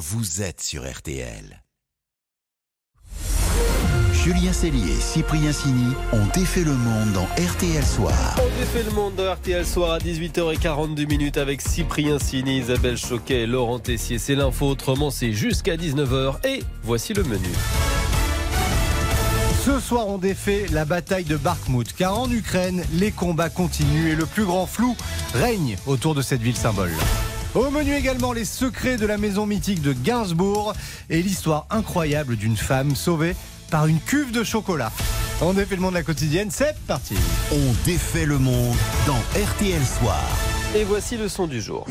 vous êtes sur RTL. Julien Cellier et Cyprien Sini ont défait le monde dans RTL Soir. On défait le monde dans RTL Soir à 18h42 minutes avec Cyprien Sini, Isabelle Choquet et Laurent Tessier. C'est l'info, autrement c'est jusqu'à 19h et voici le menu. Ce soir, on défait la bataille de Bakhmut, car en Ukraine, les combats continuent et le plus grand flou règne autour de cette ville symbole. Au menu également les secrets de la maison mythique de Gainsbourg et l'histoire incroyable d'une femme sauvée par une cuve de chocolat. On défait le monde de la quotidienne, c'est parti. On défait le monde dans RTL Soir. Et voici le son du jour.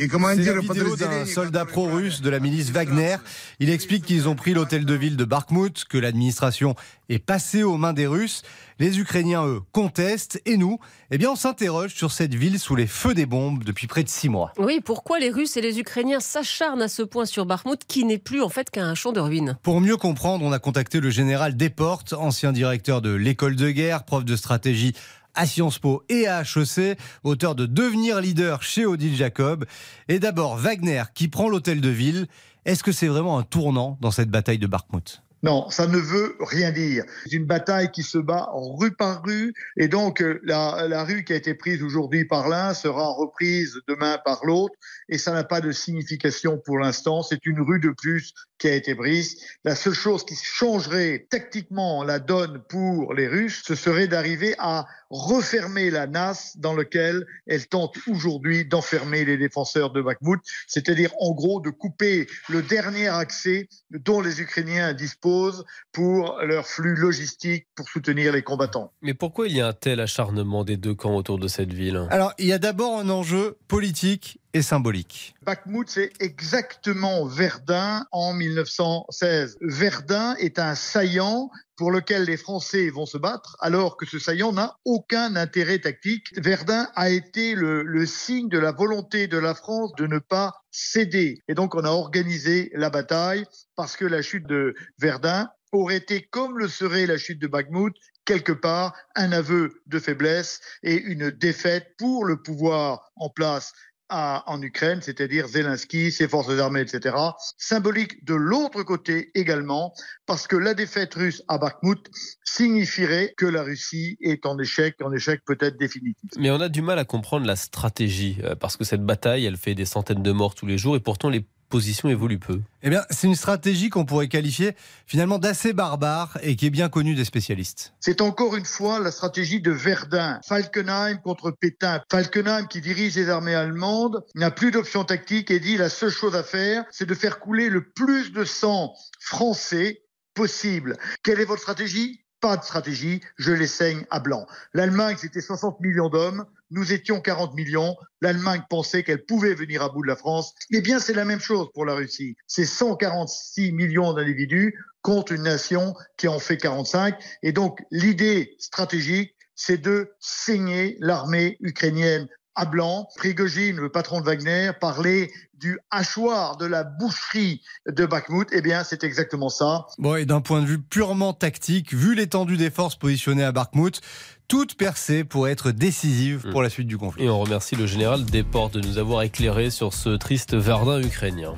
Et comment dire la d'un soldat pro-russe de la milice Wagner. Il explique qu'ils ont pris l'hôtel de ville de Barkmout, que l'administration est passée aux mains des Russes. Les Ukrainiens, eux, contestent. Et nous, eh bien, on s'interroge sur cette ville sous les feux des bombes depuis près de six mois. Oui, pourquoi les Russes et les Ukrainiens s'acharnent à ce point sur Barkmout, qui n'est plus en fait qu'un champ de ruines? Pour mieux comprendre, on a contacté le général Desportes, ancien directeur de l'école de guerre, prof de stratégie à Sciences Po et à HEC, auteur de Devenir leader chez Odile Jacob. Et d'abord, Wagner qui prend l'hôtel de ville. Est-ce que c'est vraiment un tournant dans cette bataille de Bakhmut Non, ça ne veut rien dire. C'est une bataille qui se bat rue par rue, et donc euh, la rue qui a été prise aujourd'hui par l'un sera reprise demain par l'autre, et ça n'a pas de signification pour l'instant. C'est une rue de plus qui a été prise. La seule chose qui changerait tactiquement la donne pour les Russes, ce serait d'arriver à refermer la nasse dans laquelle elle tente aujourd'hui d'enfermer les défenseurs de Bakhmut, c'est-à-dire en gros de couper le dernier accès dont les Ukrainiens disposent pour leur flux logistique pour soutenir les combattants. Mais pourquoi il y a un tel acharnement des deux camps autour de cette ville? Alors, il y a d'abord un enjeu politique et symbolique. Bakhmut, c'est exactement Verdun en 1916. Verdun est un saillant pour lequel les Français vont se battre, alors que ce saillant n'a aucun intérêt tactique. Verdun a été le, signe de la volonté de la France de ne pas céder. Et donc, on a organisé la bataille parce que la chute de Verdun aurait été, comme le serait la chute de Bakhmut, quelque part un aveu de faiblesse et une défaite pour le pouvoir en place en Ukraine, c'est-à-dire Zelensky, ses forces armées, etc. Symbolique de l'autre côté également, parce que la défaite russe à Bakhmut signifierait que la Russie est en échec, en échec peut-être définitif. Mais on a du mal à comprendre la stratégie, euh, parce que cette bataille, elle fait des centaines de morts tous les jours, et pourtant les positions évoluent peu. Eh bien, c'est une stratégie qu'on pourrait qualifier finalement d'assez barbare et qui est bien connue des spécialistes. C'est encore une fois la stratégie de Verdun. Falkenheim contre Pétain. Falkenheim, qui dirige les armées allemandes, n'a plus d'option tactique et dit la seule chose à faire, c'est de faire couler le plus de sang français possible. Quelle est votre stratégie? Pas de stratégie, je les saigne à blanc. L'Allemagne, c'était 60 millions d'hommes. Nous étions 40 millions. L'Allemagne pensait qu'elle pouvait venir à bout de la France. Eh bien, c'est la même chose pour la Russie. C'est 146 millions d'individus contre une nation qui en fait 45. Et donc, l'idée stratégique, c'est de saigner l'armée ukrainienne à blanc. Prigogine, le patron de Wagner, parlait du hachoir de la boucherie de Bakhmut. Eh bien, c'est exactement ça. Bon, et d'un point de vue purement tactique, vu l'étendue des forces positionnées à Bakhmut, toute percée pourrait être décisive pour la suite du conflit. Et on remercie le général Desportes de nous avoir éclairé sur ce triste Verdun ukrainien.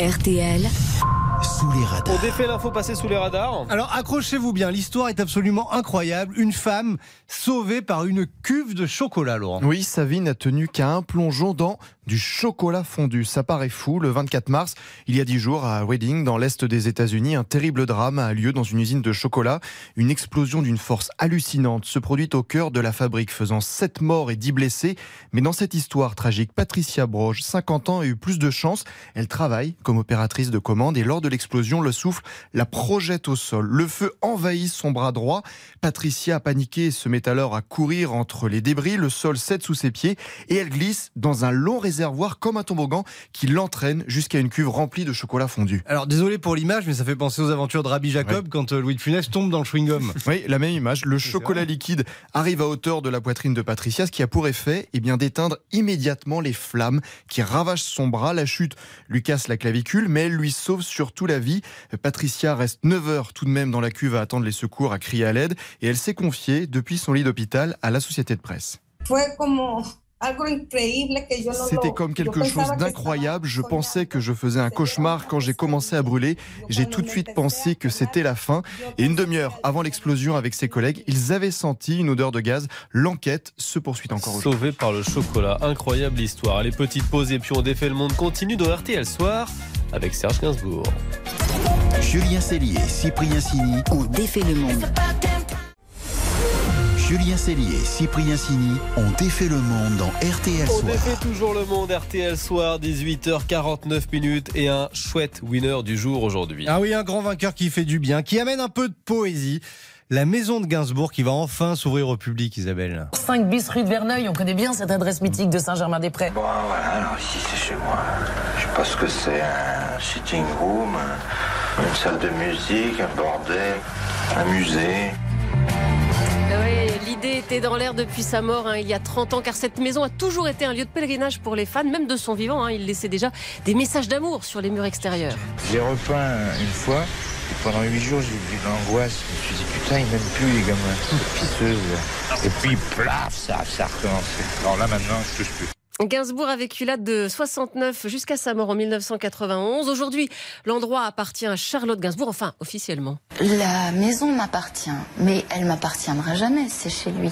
RTL, Sous les On radars. défait l'info passée sous les radars. Alors accrochez-vous bien, l'histoire est absolument incroyable. Une femme sauvée par une cuve de chocolat, Laurent. Oui, sa vie n'a tenu qu'à un plongeon dans du chocolat fondu. Ça paraît fou. Le 24 mars, il y a dix jours, à Reading, dans l'est des États-Unis, un terrible drame a lieu dans une usine de chocolat. Une explosion d'une force hallucinante se produit au cœur de la fabrique, faisant 7 morts et 10 blessés. Mais dans cette histoire tragique, Patricia Broge, 50 ans, a eu plus de chance. Elle travaille comme opératrice de commande et lors de l'explosion, le souffle la projette au sol. Le feu envahit son bras droit. Patricia a paniqué et se met alors à courir entre les débris. Le sol cède sous ses pieds et elle glisse dans un long réservoir comme un toboggan qui l'entraîne jusqu'à une cuve remplie de chocolat fondu. Alors désolé pour l'image, mais ça fait penser aux aventures de Rabbi Jacob quand euh, Louis de Funès tombe dans le chewing-gum. Oui, la même image. Le chocolat liquide arrive à hauteur de la poitrine de Patricia, ce qui a pour effet eh bien, d'éteindre immédiatement les flammes qui ravagent son bras. La chute lui casse la clavicule, mais elle lui sauve surtout la vie. Patricia reste 9 heures tout de même dans la cuve à attendre les secours, à crier à l'aide, et elle s'est confiée depuis son lit d'hôpital à la société de presse. Fue como C'était comme quelque chose d'incroyable. Je pensais que je faisais un cauchemar quand j'ai commencé à brûler. J'ai tout de suite pensé que c'était la fin. Et une demi-heure avant l'explosion avec ses collègues, ils avaient senti une odeur de gaz. L'enquête se poursuit encore Sauvé par le chocolat. Incroyable histoire. Les petites pauses et puis on défait le monde continue dans RTL Soir avec Serge Gainsbourg. Julien Cellier, Cyprien Sini ont défait le monde. Julien Cellier et Cyprien Sini ont défait le monde dans RTL On Soir. défait toujours le monde RTL Soir, 18h49 minutes et un chouette winner du jour aujourd'hui. Ah oui, un grand vainqueur qui fait du bien, qui amène un peu de poésie. La maison de Gainsbourg qui va enfin s'ouvrir au public, Isabelle. 5 bis rue de Verneuil, on connaît bien cette adresse mythique de Saint-Germain-des-Prés. Bon, voilà, alors ici c'est chez moi. Je sais pas ce que c'est, un sitting room, un- une salle de musique, un bordel, un musée. L'idée était dans l'air depuis sa mort hein, il y a 30 ans, car cette maison a toujours été un lieu de pèlerinage pour les fans, même de son vivant. hein. il laissait déjà des messages d'amour sur les murs extérieurs. J'ai repeint une fois, et pendant huit jours j'ai vu l'angoisse. Je me suis dit putain, ils m'aiment plus les gamins, cette pisseuse. Et puis plaf, ça, ça a recommencé. Alors là maintenant, je touche plus. Gainsbourg a vécu là de 69 jusqu'à sa mort en 1991. Aujourd'hui, l'endroit appartient à Charlotte Gainsbourg, enfin officiellement. La maison m'appartient, mais elle m'appartiendra jamais, c'est chez lui.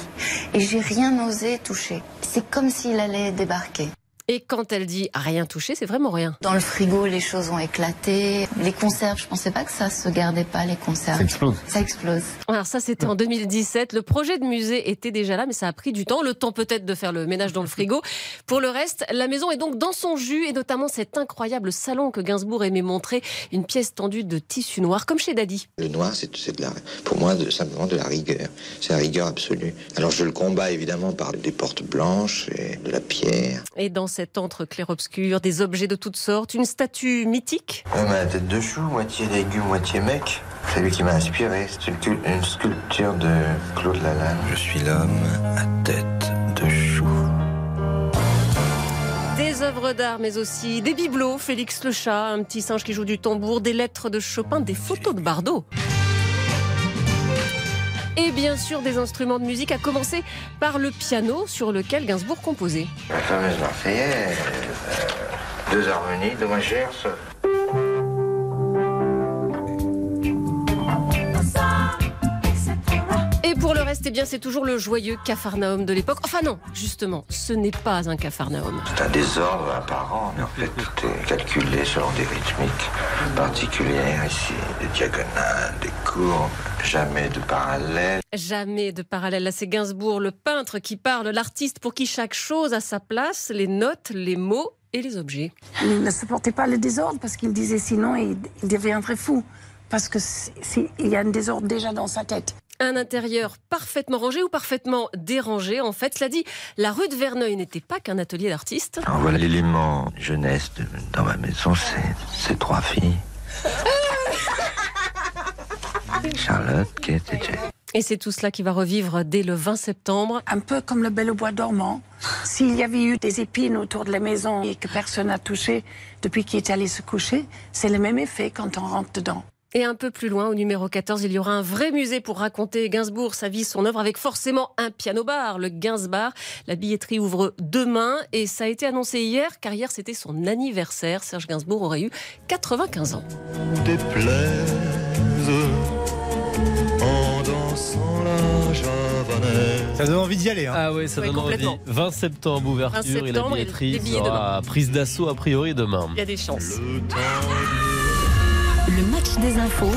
Et j'ai rien osé toucher. C'est comme s'il allait débarquer. Et quand elle dit rien touché, c'est vraiment rien. Dans le frigo, les choses ont éclaté. Les conserves, je pensais pas que ça se gardait pas, les conserves. Ça explose. Ça explose. Alors ça, c'était en 2017. Le projet de musée était déjà là, mais ça a pris du temps. Le temps peut-être de faire le ménage dans le frigo. Pour le reste, la maison est donc dans son jus, et notamment cet incroyable salon que Gainsbourg aimait montrer, une pièce tendue de tissu noir, comme chez Daddy. Le noir, c'est c'est de la, pour moi de, simplement de la rigueur. C'est la rigueur absolue. Alors je le combats évidemment par des portes blanches et de la pierre. Et dans cet antre clair-obscur, des objets de toutes sortes, une statue mythique. On a la tête de chou, moitié légume, moitié mec. C'est lui qui m'a inspiré. C'est une, cul- une sculpture de Claude Lalanne. Je suis l'homme à tête de chou. Des œuvres d'art, mais aussi des bibelots, Félix le chat, un petit singe qui joue du tambour, des lettres de Chopin, des photos de Bardot. Et bien sûr des instruments de musique, à commencer par le piano sur lequel Gainsbourg composait. La fameuse Marseillaise. euh, deux harmonies, deux majeurs. Eh bien, c'est toujours le joyeux Capharnaüm de l'époque. Enfin non, justement, ce n'est pas un Capharnaüm. C'est un désordre apparent, mais en fait tout est calculé selon des rythmiques particulières ici, des diagonales, des courbes, jamais de parallèles. Jamais de parallèle. Là, c'est Gainsbourg, le peintre qui parle, l'artiste pour qui chaque chose a sa place, les notes, les mots et les objets. Il ne supportait pas le désordre parce qu'il disait sinon il, il deviendrait fou. Parce que il y a un désordre déjà dans sa tête. Un intérieur parfaitement rangé ou parfaitement dérangé, en fait. Cela dit, la rue de Verneuil n'était pas qu'un atelier d'artistes. Alors voilà l'élément jeunesse de- dans ma maison, c'est ces trois filles. Charlotte, Kate et Jane. Et c'est tout cela qui va revivre dès le 20 septembre. Un peu comme le bel au bois dormant. S'il y avait eu des épines autour de la maison et que personne n'a touché depuis qu'il est allé se coucher, c'est le même effet quand on rentre dedans. Et un peu plus loin, au numéro 14, il y aura un vrai musée pour raconter Gainsbourg, sa vie, son œuvre, avec forcément un piano-bar, le Gainsbar. La billetterie ouvre demain et ça a été annoncé hier, car hier c'était son anniversaire. Serge Gainsbourg aurait eu 95 ans. déplaise en dansant la javanaise. Ça donne envie d'y aller. Hein. Ah ouais, ça donne envie. complètement. 20 septembre, ouverture 20 et la septembre et billetterie billets sera prise d'assaut a priori demain. Il y a des chances. Le temps Le match des infos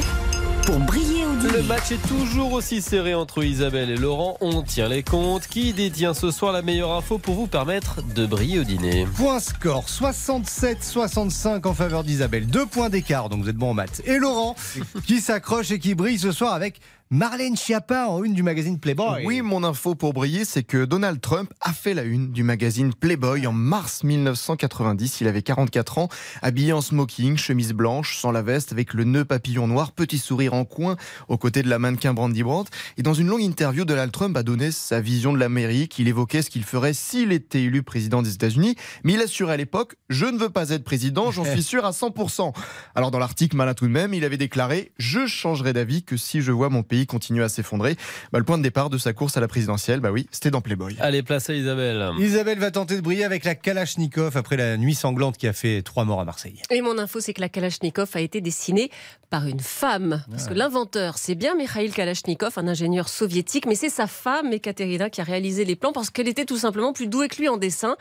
pour briller au Le dîner. match est toujours aussi serré entre Isabelle et Laurent. On tient les comptes. Qui détient ce soir la meilleure info pour vous permettre de briller au dîner? Point score 67-65 en faveur d'Isabelle. Deux points d'écart, donc vous êtes bon en maths. Et Laurent, qui s'accroche et qui brille ce soir avec Marlène Schiappa en une du magazine Playboy. Oui, mon info pour briller, c'est que Donald Trump a fait la une du magazine Playboy en mars 1990. Il avait 44 ans, habillé en smoking, chemise blanche, sans la veste, avec le nœud papillon noir, petit sourire en coin, aux côtés de la mannequin Brandy Brandt. Et dans une longue interview, Donald Trump a donné sa vision de l'Amérique. Il évoquait ce qu'il ferait s'il était élu président des États-Unis. Mais il assurait à l'époque, je ne veux pas être président, j'en suis sûr à 100%. Alors dans l'article, malin tout de même, il avait déclaré, je changerai d'avis que si je vois mon pays pays continue à s'effondrer. Bah, le point de départ de sa course à la présidentielle, bah oui, c'était dans Playboy. Allez, place à Isabelle. Isabelle va tenter de briller avec la Kalachnikov après la nuit sanglante qui a fait trois morts à Marseille. Et mon info, c'est que la Kalachnikov a été dessinée par une femme. Parce que l'inventeur, c'est bien Mikhail Kalachnikov, un ingénieur soviétique, mais c'est sa femme, Ekaterina, qui a réalisé les plans parce qu'elle était tout simplement plus douée que lui en dessin.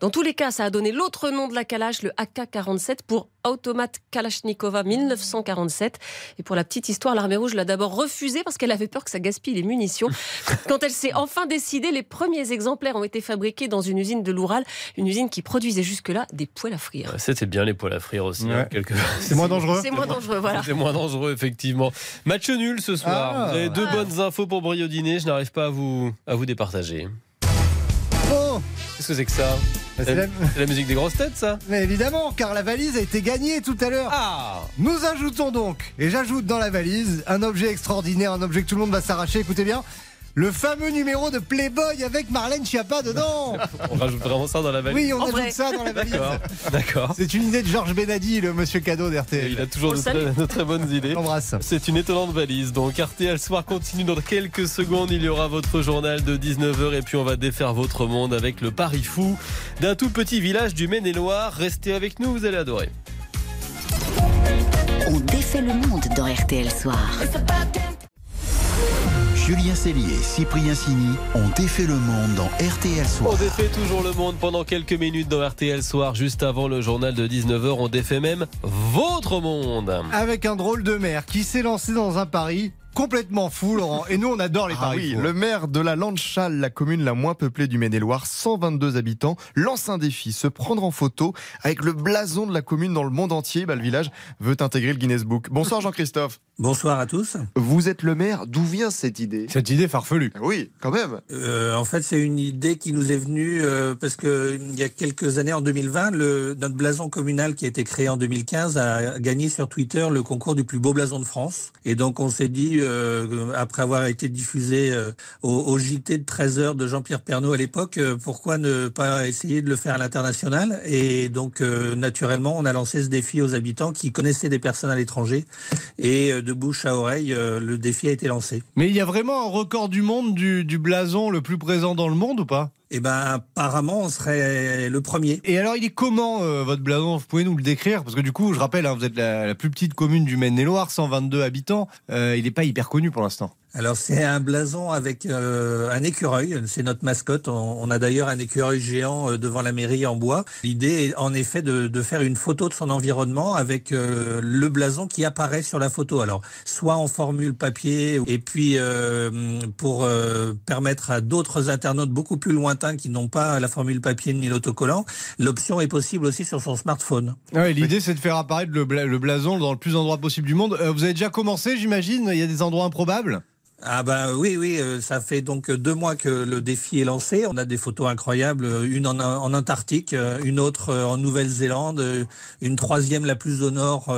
Dans tous les cas, ça a donné l'autre nom de la Kalash, le AK-47, pour Automate Kalachnikova 1947. Et pour la petite histoire, l'armée rouge l'a d'abord refusé parce qu'elle avait peur que ça gaspille les munitions. Quand elle s'est enfin décidée, les premiers exemplaires ont été fabriqués dans une usine de l'Oural, une usine qui produisait jusque-là des poêles à frire. Ouais, C'était bien les poêles à frire aussi. hein, quelque- C'est moins dangereux. C'est moins dangereux, voilà. C'est moins dangereux, effectivement. Match nul ce soir. Ah. vous avez deux bonnes infos pour dîner. Je n'arrive pas à vous, à vous départager. Qu'est-ce que c'est que ça Bah, c'est la- C'est la musique des grosses têtes, ça Mais évidemment, car la valise a été gagnée tout à l'heure. Ah Nous ajoutons donc, et j'ajoute dans la valise, un objet extraordinaire, un objet que tout le monde va s'arracher, écoutez bien, le fameux numéro de Playboy avec Marlène Schiappa dedans. On rajoute vraiment ça dans la valise Oui, on En ajoute vrai. ça dans la valise. D'accord. D'accord. C'est une idée de Georges Benadi, le monsieur cadeau d'RTL. Il a toujours très, de très bonnes idées. L'embrasse. C'est une étonnante valise. Donc RTL Soir continue dans quelques secondes. Il y aura votre journal de 19h et puis on va défaire votre monde avec le pari fou d'un tout petit village du Maine-et-Loire. Restez avec nous, vous allez adorer. On défait le monde dans RTL Soir. Julien Cellier et Cyprien Sini ont défait le monde dans RTL Soir. On défait toujours le monde pendant quelques minutes dans RTL Soir, juste avant le journal de 19h. On défait même votre monde. Avec un drôle de maire qui s'est lancé dans un pari complètement fou, Laurent. Et nous, on adore les Ah paris. oui, fous. le maire de la Landchal, la commune la moins peuplée du Maine-et-Loire, 122 habitants, lance un défi, se prendre en photo avec le blason de la commune dans le monde entier. Bah, le village veut intégrer le Guinness Book. Bonsoir Jean-Christophe. Bonsoir à tous. Vous êtes le maire, d'où vient cette idée? Cette idée farfelue. Oui, quand même. Euh, en fait, c'est une idée qui nous est venue euh, parce que il y a quelques années, en 2020, le, notre blason communal qui a été créé en 2015 a gagné sur Twitter le concours du plus beau blason de France. Et donc, on s'est dit, euh, après avoir été diffusé euh, au, au JT de 13 heures de Jean-Pierre Pernaud à l'époque, euh, pourquoi ne pas essayer de le faire à l'international? Et donc, naturellement, on a lancé ce défi aux habitants qui connaissaient des personnes à l'étranger. Et de bouche à oreille, le défi a été lancé. Mais il y a vraiment un record du monde du, du blason le plus présent dans le monde ou pas? Eh ben, apparemment, on serait le premier. Et alors, il est comment euh, votre blason? Vous pouvez nous le décrire? Parce que du coup, je rappelle, hein, vous êtes la, la plus petite commune du Maine-et-Loire, 122 habitants. Euh, il n'est pas hyper connu pour l'instant. Alors c'est un blason avec euh, un écureuil, c'est notre mascotte. On, a d'ailleurs un écureuil géant euh, devant la mairie en bois. L'idée est en effet de, faire une photo de son environnement avec euh, le blason qui apparaît sur la photo. Alors soit en formule papier et puis pour permettre à d'autres internautes beaucoup plus lointains qui n'ont pas la formule papier ni l'autocollant, l'option est possible aussi sur son smartphone. Ouais, L'idée, c'est de faire apparaître le, bla- le blason dans le plus d'endroits possible du monde. Vous avez déjà commencé, j'imagine? Il y a des endroits improbables? Ah bah oui, oui, euh, ça fait donc deux mois que le défi est lancé. On a des photos incroyables, euh, une en, en Antarctique, euh, une autre en Nouvelle-Zélande, une troisième la plus au nord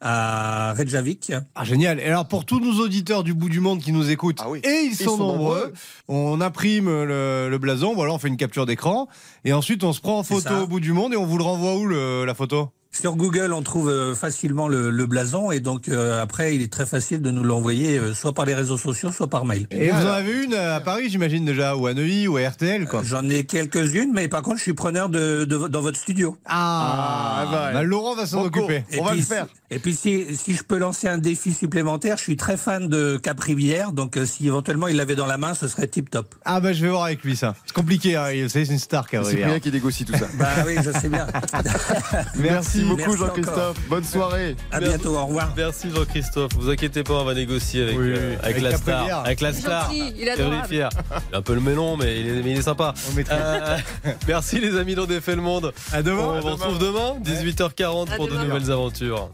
à Reykjavik. Ah, génial. Et alors, pour tous nos auditeurs du bout du monde qui nous écoutent, et ils sont, sont nombreux, on imprime le, le blason, voilà, on fait une capture d'écran, et ensuite on se prend en photo au bout du monde et on vous le renvoie où le- la photo? Sur Google, on trouve euh, facilement le, le blason et donc euh, après, il est très facile de nous l'envoyer euh, soit par les réseaux sociaux, soit par mail. Et vous en avez une à Paris, j'imagine déjà, ou à Neuilly, ou à RTL, quoi. J'en ai quelques-unes, mais par contre, je suis preneur de, dans votre studio. Ah, bah, Laurent va s'en occuper. Et puis, si- Et puis, si, si je peux lancer un défi supplémentaire, je suis très fan de Cap-Rivière, donc euh, si éventuellement il l'avait dans la main, ce serait tip-top. Ah bah je vais voir avec lui ça. C'est compliqué, hein, c'est une star qui C'est Cyprien qui négocie tout ça. Bah oui, je sais bien. Merci beaucoup Merci Jean-Christophe. Bonne soirée. À bientôt, au revoir. Merci Jean-Christophe. Vous inquiétez pas, on va négocier avec, Oui, euh, avec, avec la star. Avec la star. gentil, il est. Fier. Il est un peu le melon, mais il est, mais il est sympa. Euh, merci les amis d'On défait le monde. À demain. On vous retrouve demain, 18h40 À pour de nouvelles aventures.